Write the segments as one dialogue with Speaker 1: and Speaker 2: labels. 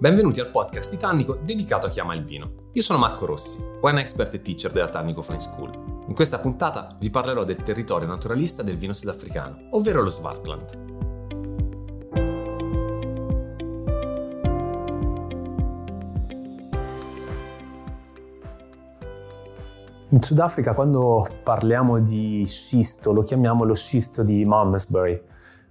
Speaker 1: Benvenuti al podcast di Tannico dedicato a chi ama il vino. Io sono Marco Rossi, wine expert e teacher della Tannico Fine School. In questa puntata vi parlerò del territorio naturalista del vino sudafricano, ovvero lo Swartland.
Speaker 2: In Sudafrica quando parliamo di scisto lo chiamiamo lo scisto di Malmesbury.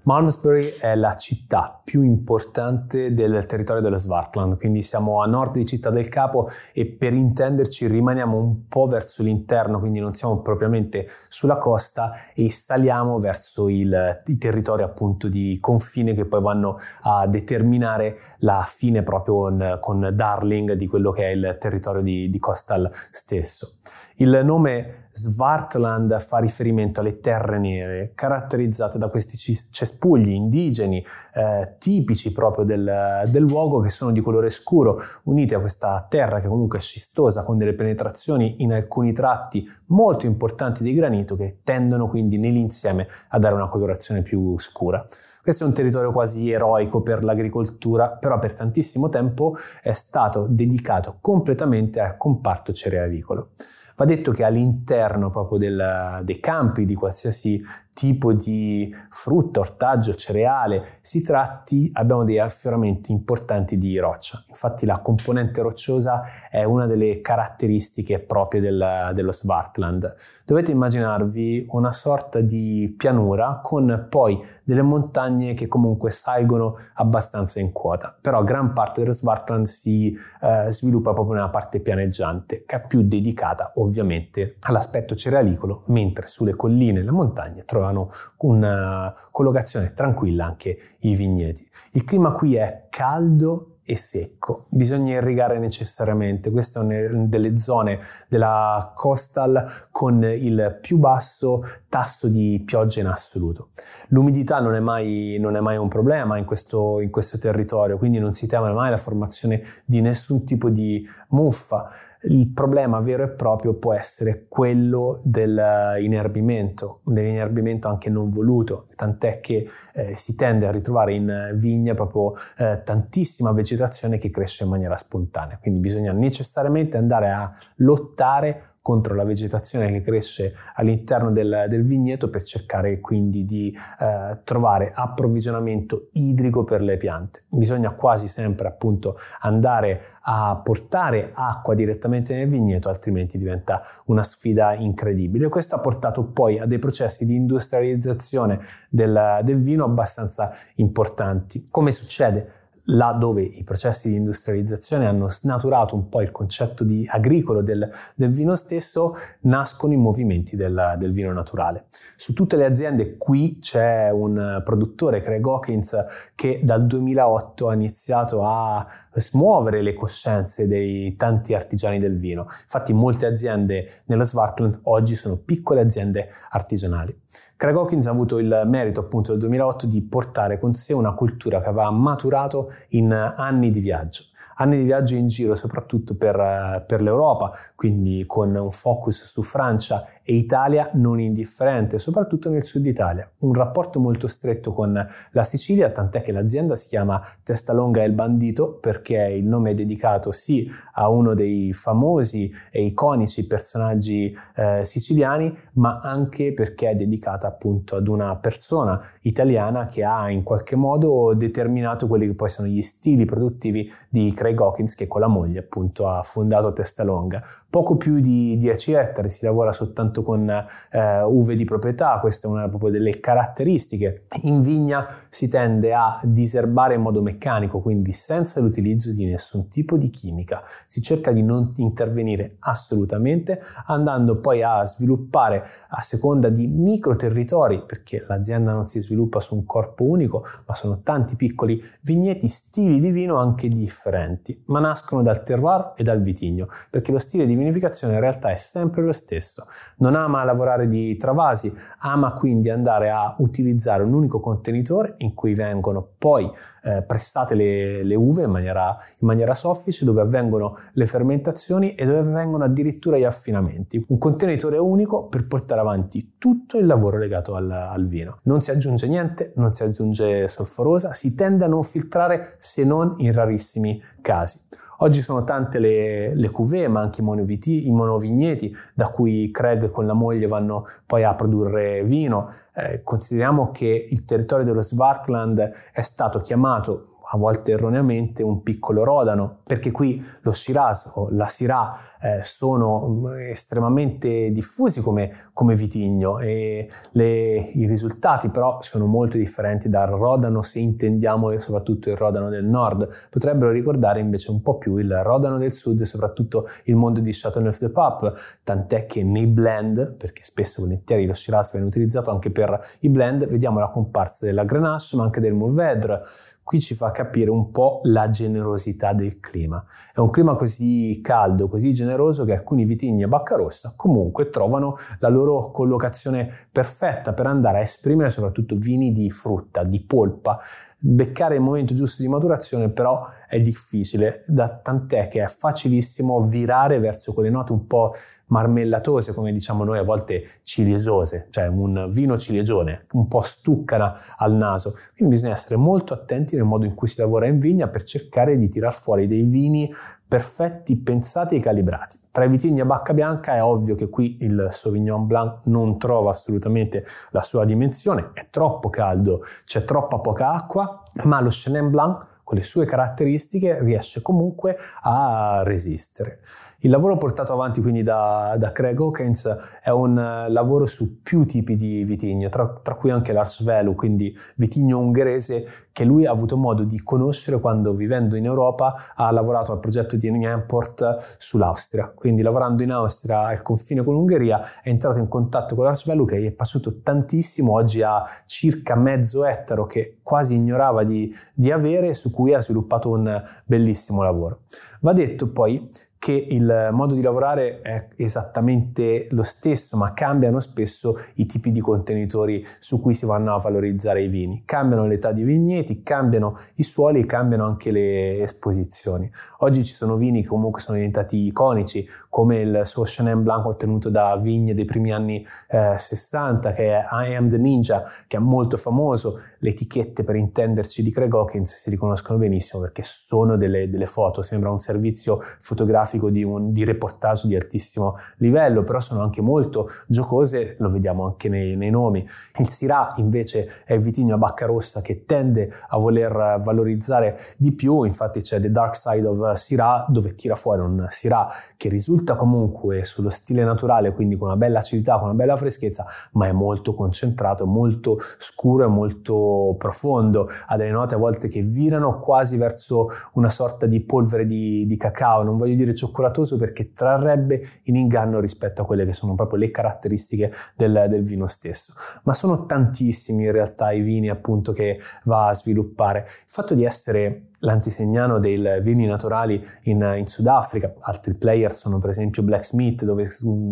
Speaker 2: Malmesbury è la città più importante del territorio dello Swartland, quindi siamo a nord di Città del Capo e per intenderci rimaniamo un po' verso l'interno, quindi non siamo propriamente sulla costa e saliamo verso il, i territori appunto di confine che poi vanno a determinare la fine proprio con, con Darling di quello che è il territorio di, di Coastal stesso. Il nome Swartland fa riferimento alle terre nere, caratterizzate da questi cespugli indigeni eh, tipici proprio del, del, luogo che sono di colore scuro, uniti a questa terra che comunque è scistosa con delle penetrazioni in alcuni tratti molto importanti di granito che tendono quindi nell'insieme a dare una colorazione più scura. Questo è un territorio quasi eroico per l'agricoltura, però per tantissimo tempo è stato dedicato completamente al comparto cerealicolo. Va detto che all'interno proprio del, dei campi di qualsiasi tipo di frutta, ortaggio, cereale si tratti, abbiamo dei affioramenti importanti di roccia. Infatti la componente rocciosa è una delle caratteristiche proprie del, dello Swartland. Dovete immaginarvi una sorta di pianura con poi delle montagne che comunque salgono abbastanza in quota, però gran parte dello Swartland si eh, sviluppa proprio nella parte pianeggiante, che è più dedicata ovviamente all'aspetto cerealicolo, mentre sulle colline e le montagne troviamo avevano una collocazione tranquilla anche i vigneti. Il clima qui è caldo e secco, bisogna irrigare necessariamente, questa è una delle zone della coastal con il più basso tasso di pioggia in assoluto. L'umidità non è mai, non è mai un problema in questo, in questo territorio, quindi non si teme mai la formazione di nessun tipo di muffa. Il problema vero e proprio può essere quello dell'inerbimento, dell'inerbimento anche non voluto, tant'è che eh, si tende a ritrovare in vigna proprio eh, tantissima vegetazione che cresce in maniera spontanea, quindi bisogna necessariamente andare a lottare contro la vegetazione che cresce all'interno del, del vigneto per cercare quindi di eh, trovare approvvigionamento idrico per le piante. Bisogna quasi sempre appunto andare a portare acqua direttamente nel vigneto, altrimenti diventa una sfida incredibile. Questo ha portato poi a dei processi di industrializzazione del, del vino abbastanza importanti. Come succede? Là dove i processi di industrializzazione hanno snaturato un po' il concetto di agricolo del, del vino stesso, nascono i movimenti del, del, vino naturale. Su tutte le aziende qui c'è un produttore, Craig Hawkins, che dal 2008 ha iniziato a smuovere le coscienze dei tanti artigiani del vino. Infatti molte aziende nello Swartland oggi sono piccole aziende artigianali. Craig Hawkins ha avuto il merito appunto nel 2008 di portare con sé una cultura che aveva maturato in anni di viaggio. Anni di viaggio in giro soprattutto per, per l'Europa, quindi con un focus su Francia e Italia non indifferente, soprattutto nel sud Italia. Un rapporto molto stretto con la Sicilia, tant'è che l'azienda si chiama Testalonga El Bandito perché il nome è dedicato sì a uno dei famosi e iconici personaggi eh, siciliani, ma anche perché è dedicata appunto ad una persona italiana che ha in qualche modo determinato quelli che poi sono gli stili produttivi di Craig Hawkins che con la moglie appunto ha fondato Testalonga. Poco più di 10 ettari, si lavora soltanto con eh, uve di proprietà, questa è una proprio delle caratteristiche. In vigna si tende a diserbare in modo meccanico, quindi senza l'utilizzo di nessun tipo di chimica. Si cerca di non intervenire assolutamente, andando poi a sviluppare a seconda di micro territori, perché l'azienda non si sviluppa su un corpo unico, ma sono tanti piccoli vigneti, stili di vino anche differenti, ma nascono dal terroir e dal vitigno, perché lo stile di vinificazione in realtà è sempre lo stesso. Non ama lavorare di travasi, ama quindi andare a utilizzare un unico contenitore in cui vengono poi eh, pressate le, le uve in maniera, in maniera soffice, dove avvengono le fermentazioni e dove avvengono addirittura gli affinamenti. Un contenitore unico per portare avanti tutto il lavoro legato al, al vino. Non si aggiunge niente, non si aggiunge solforosa, si tende a non filtrare se non in rarissimi casi. Oggi sono tante le, le cuvée, ma anche i, monoviti, i monovigneti da cui Craig con la moglie vanno poi a produrre vino. Eh, consideriamo che il territorio dello Swartland è stato chiamato a volte erroneamente un piccolo rodano, perché qui lo Shiraz o la Syrah eh, sono mm, estremamente diffusi come, come vitigno e le, i risultati però sono molto differenti dal rodano se intendiamo soprattutto il rodano del nord. Potrebbero ricordare invece un po' più il rodano del sud e soprattutto il mondo di Châteauneuf-de-Pape, tant'è che nei blend, perché spesso volentieri lo Shiraz viene utilizzato anche per i blend, vediamo la comparsa della Grenache ma anche del Mourvèdre. Qui ci fa capire un po' la generosità del clima. È un clima così caldo, così generoso generoso che alcuni vitigni a bacca rossa comunque trovano la loro collocazione perfetta per andare a esprimere soprattutto vini di frutta, di polpa, Beccare il momento giusto di maturazione però è difficile, da tant'è che è facilissimo virare verso quelle note un po' marmellatose, come diciamo noi a volte cilieggiose, cioè un vino ciliegione, un po' stuccana al naso. Quindi bisogna essere molto attenti nel modo in cui si lavora in vigna per cercare di tirar fuori dei vini perfetti, pensati e calibrati. Tra i vitigni a bacca bianca è ovvio che qui il Sauvignon Blanc non trova assolutamente la sua dimensione, è troppo caldo, c'è troppa poca acqua, ma lo Chenin Blanc con le sue caratteristiche riesce comunque a resistere. Il lavoro portato avanti quindi da, da Craig Hawkins è un uh, lavoro su più tipi di vitigno, tra, tra cui anche l'Arsvelu, quindi vitigno ungherese che lui ha avuto modo di conoscere quando vivendo in Europa ha lavorato al progetto di Niemport sull'Austria. Quindi lavorando in Austria al confine con l'Ungheria è entrato in contatto con l'Arsvelu che gli è piaciuto tantissimo, oggi ha circa mezzo ettaro che quasi ignorava di, di avere, su cui ha sviluppato un bellissimo lavoro. Va detto poi che il modo di lavorare è esattamente lo stesso, ma cambiano spesso i tipi di contenitori su cui si vanno a valorizzare i vini. Cambiano l'età di vigneti, cambiano i suoli e cambiano anche le esposizioni. Oggi ci sono vini che comunque sono diventati iconici, come il suo Chenin Blanc ottenuto da vigne dei primi anni eh, 60, che è I Am the Ninja, che è molto famoso. Le etichette, per intenderci, di Craig Hawkins si riconoscono benissimo perché sono delle, delle foto, sembra un servizio fotografico fotografico di, un, di reportage di altissimo livello, però sono anche molto giocose, lo vediamo anche nei, nei nomi. Il Syrah invece è il vitigno a bacca rossa che tende a voler valorizzare di più, infatti c'è The Dark Side of Syrah dove tira fuori un Syrah che risulta comunque sullo stile naturale, quindi con una bella acidità, con una bella freschezza, ma è molto concentrato, molto scuro e molto profondo, ha delle note a volte che virano quasi verso una sorta di polvere di, di cacao, non voglio dire cioccolato perché trarrebbe in inganno rispetto a quelle che sono proprio le caratteristiche del, del vino stesso. Ma sono tantissimi in realtà i vini appunto che va a sviluppare. Il fatto di essere l'antisegnano dei vini naturali in, in, Sudafrica, altri player sono per esempio Blacksmith dove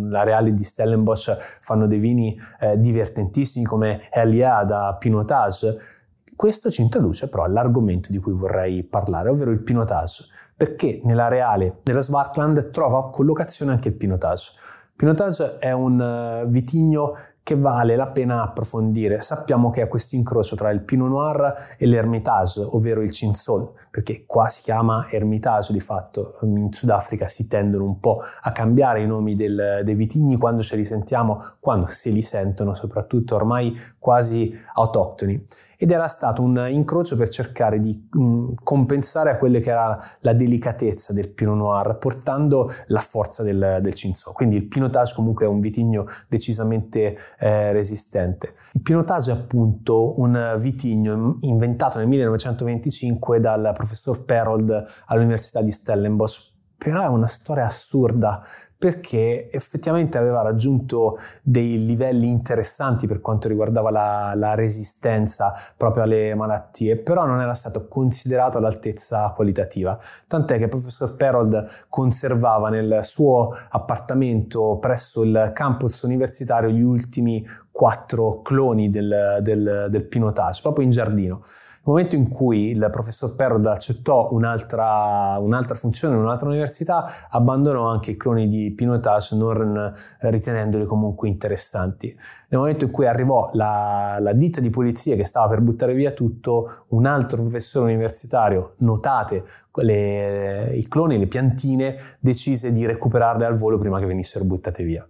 Speaker 2: la Reale di Stellenbosch fanno dei vini eh, divertentissimi come Elia da Pinotage. Questo ci introduce però all'argomento di cui vorrei parlare, ovvero il Pinotage perché nella reale dello Swartland trova collocazione anche il Pinotage. Pinotage è un uh, vitigno che vale la pena approfondire. Sappiamo che è questo incrocio tra il Pinot Noir e l'Hermitage, ovvero il Cinsault, perché qua si chiama Hermitage di fatto. In Sudafrica si tendono un po' a cambiare i nomi del, dei vitigni quando ce li sentiamo, quando se li sentono, soprattutto ormai quasi autoctoni ed era stato un incrocio per cercare di mh, mm, compensare a quelle che era la delicatezza del Pinot Noir, portando la forza del, del Cinsault. Quindi il Pinotage comunque è un vitigno decisamente eh, resistente. Il Pinotage è appunto un vitigno inventato nel 1925 dal professor Perold all'Università di Stellenbosch però è una storia assurda perché effettivamente aveva raggiunto dei livelli interessanti per quanto riguardava la, la resistenza proprio alle malattie, però non era stato considerato all'altezza qualitativa. Tant'è che il professor Perold conservava nel suo appartamento presso il campus universitario gli ultimi quattro cloni del, del, del Pinotage, proprio in giardino. Nel momento in cui il professor Perrod accettò un'altra, un'altra funzione un'altra università, abbandonò anche i cloni di Pinotage non ritenendoli comunque interessanti. Nel momento in cui arrivò la, la ditta di polizia che stava per buttare via tutto, un altro professore universitario, notate le, i cloni, le piantine, decise di recuperarle al volo prima che venissero buttate via.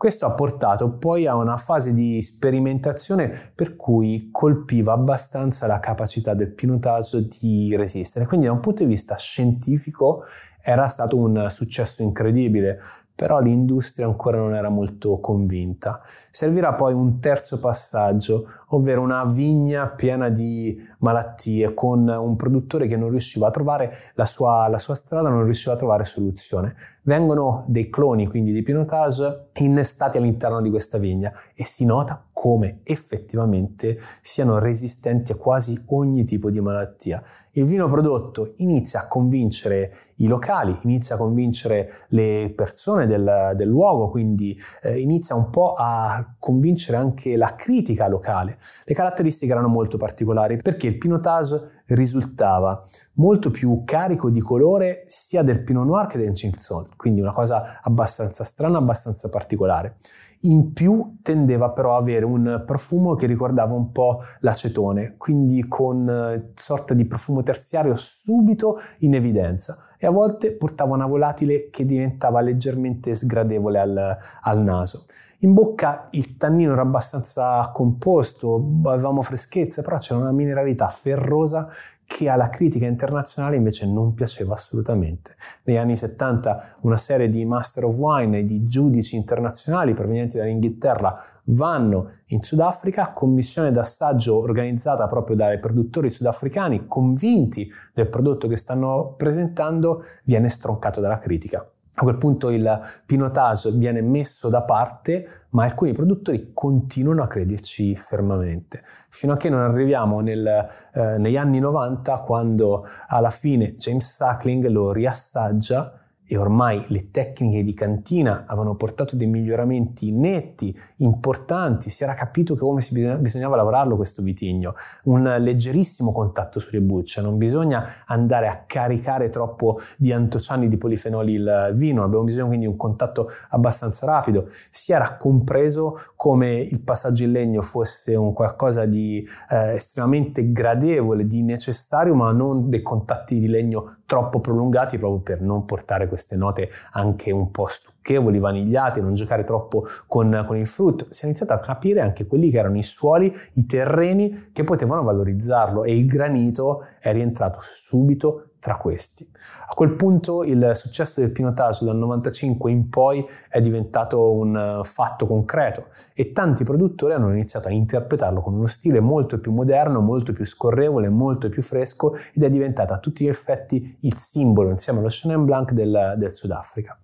Speaker 2: Questo ha portato poi a una fase di sperimentazione per cui colpiva abbastanza la capacità del pinotage di resistere. Quindi da un punto di vista scientifico era stato un successo incredibile però l'industria ancora non era molto convinta. Servirà poi un terzo passaggio, ovvero una vigna piena di malattie con un produttore che non riusciva a trovare la sua, la sua strada, non riusciva a trovare soluzione. Vengono dei cloni, quindi di pinotage, innestati all'interno di questa vigna e si nota come effettivamente siano resistenti a quasi ogni tipo di malattia. Il vino prodotto inizia a convincere i locali, inizia a convincere le persone del, del luogo, quindi eh, inizia un po' a convincere anche la critica locale. Le caratteristiche erano molto particolari perché il Pinotage risultava molto più carico di colore sia del Pinot Noir che del Cinsault, quindi una cosa abbastanza strana, abbastanza particolare. In più tendeva però ad avere un profumo che ricordava un po' l'acetone, quindi con eh, sorta di profumo terziario subito in evidenza e a volte portava una volatile che diventava leggermente sgradevole al, al naso. In bocca il tannino era abbastanza composto, avevamo freschezza, però c'era una mineralità ferrosa che alla critica internazionale invece non piaceva assolutamente. Negli anni 70 una serie di Master of Wine e di giudici internazionali provenienti dall'Inghilterra vanno in Sudafrica, commissione d'assaggio organizzata proprio dai produttori sudafricani, convinti del prodotto che stanno presentando, viene stroncato dalla critica. A quel punto il pinotage viene messo da parte, ma alcuni produttori continuano a crederci fermamente, fino a che non arriviamo nel, eh, negli anni 90 quando alla fine James Suckling lo riassaggia e ormai le tecniche di cantina avevano portato dei miglioramenti netti, importanti, si era capito come si bisognava lavorarlo questo vitigno, un leggerissimo contatto sulle bucce, non bisogna andare a caricare troppo di antociani di polifenoli il vino, abbiamo bisogno quindi di un contatto abbastanza rapido, si era compreso come il passaggio in legno fosse un qualcosa di eh, estremamente gradevole, di necessario, ma non dei contatti di legno troppo prolungati proprio per non portare queste note anche un po' stucchevoli, vanigliate, non giocare troppo con, con il frutto. Si è iniziato a capire anche quelli che erano i suoli, i terreni che potevano valorizzarlo e il granito è rientrato subito tra questi. A quel punto il successo del pinotage dal 95 in poi è diventato un eh, fatto concreto e tanti produttori hanno iniziato a interpretarlo con uno stile molto più moderno, molto più scorrevole, molto più fresco ed è diventato a tutti gli effetti il simbolo insieme allo Chenin Blanc del, del Sudafrica.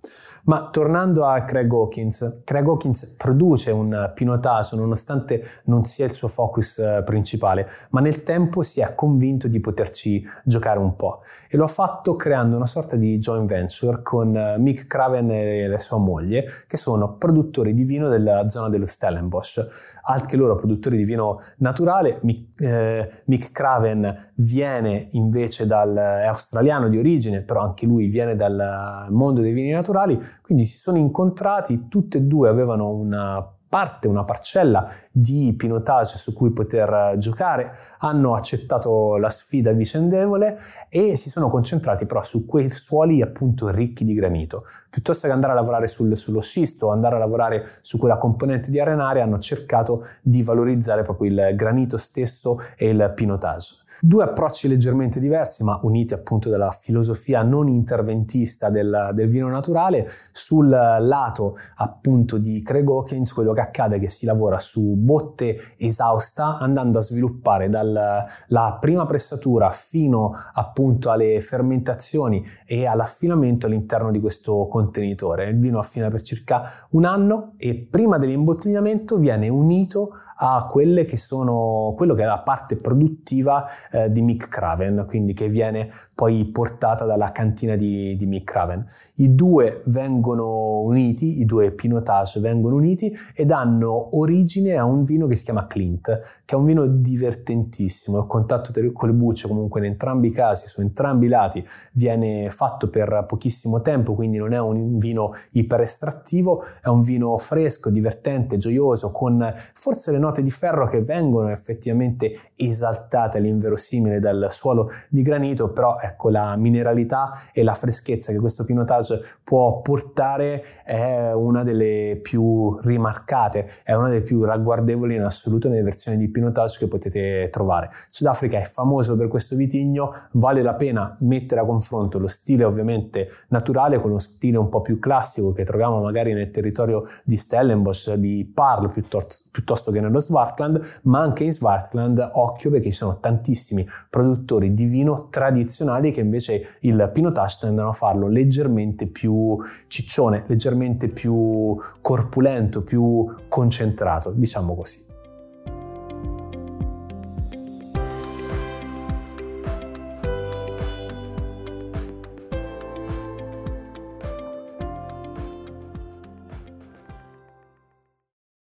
Speaker 2: Ma tornando a Craig Hawkins, Craig Hawkins produce un pinotage nonostante non sia il suo focus eh, principale, ma nel tempo si è convinto di poterci giocare un po' e lo ha fatto creando una sorta di joint venture con eh, Mick Craven e la sua moglie, che sono produttori di vino della zona dello Stellenbosch. Anche loro produttori di vino naturale. Mick, eh, Mick Craven viene invece dal, è australiano di origine, però anche lui viene dal mondo dei vini naturali quindi si sono incontrati, tutte e due avevano una parte, una parcella di pinotage su cui poter giocare, hanno accettato la sfida vicendevole e si sono concentrati però su quei suoli appunto ricchi di granito. Piuttosto che andare a lavorare sul, sullo scisto, andare a lavorare su quella componente di arenaria, hanno cercato di valorizzare proprio il granito stesso e il pinotage. Due approcci leggermente diversi, ma uniti appunto dalla filosofia non interventista del, del vino naturale. Sul lato appunto di Craig Hawkins, quello che accade è che si lavora su botte esausta, andando a sviluppare dalla prima pressatura fino appunto alle fermentazioni e all'affinamento all'interno di questo contenitore. Il vino affina per circa un anno e prima dell'imbottigliamento viene unito a quelle che sono quello che è la parte produttiva eh, di Mick Craven, quindi che viene poi portata dalla cantina di, di Mick Craven. I due vengono uniti, i due pinotage vengono uniti e danno origine a un vino che si chiama Clint, che è un vino divertentissimo. Il contatto con le bucce comunque in entrambi i casi, su entrambi i lati, viene fatto per pochissimo tempo, quindi non è un vino iperestrattivo, è un vino fresco, divertente, gioioso, con forse le note di ferro che vengono effettivamente esaltate all'inverosimile dal suolo di granito, però ecco la mineralità e la freschezza che questo pinotage può portare è una delle più rimarcate, è una delle più ragguardevoli in assoluto nelle versioni di pinotage che potete trovare. Sudafrica è famoso per questo vitigno, vale la pena mettere a confronto lo stile ovviamente naturale con lo stile un po' più classico che troviamo magari nel territorio di Stellenbosch, di Parl piuttosto, piuttosto che nello nello Swartland, ma anche in Swartland occhio perché ci sono tantissimi produttori di vino tradizionali che invece il Pinotage tendono a farlo leggermente più ciccione, leggermente più corpulento, più concentrato, diciamo così.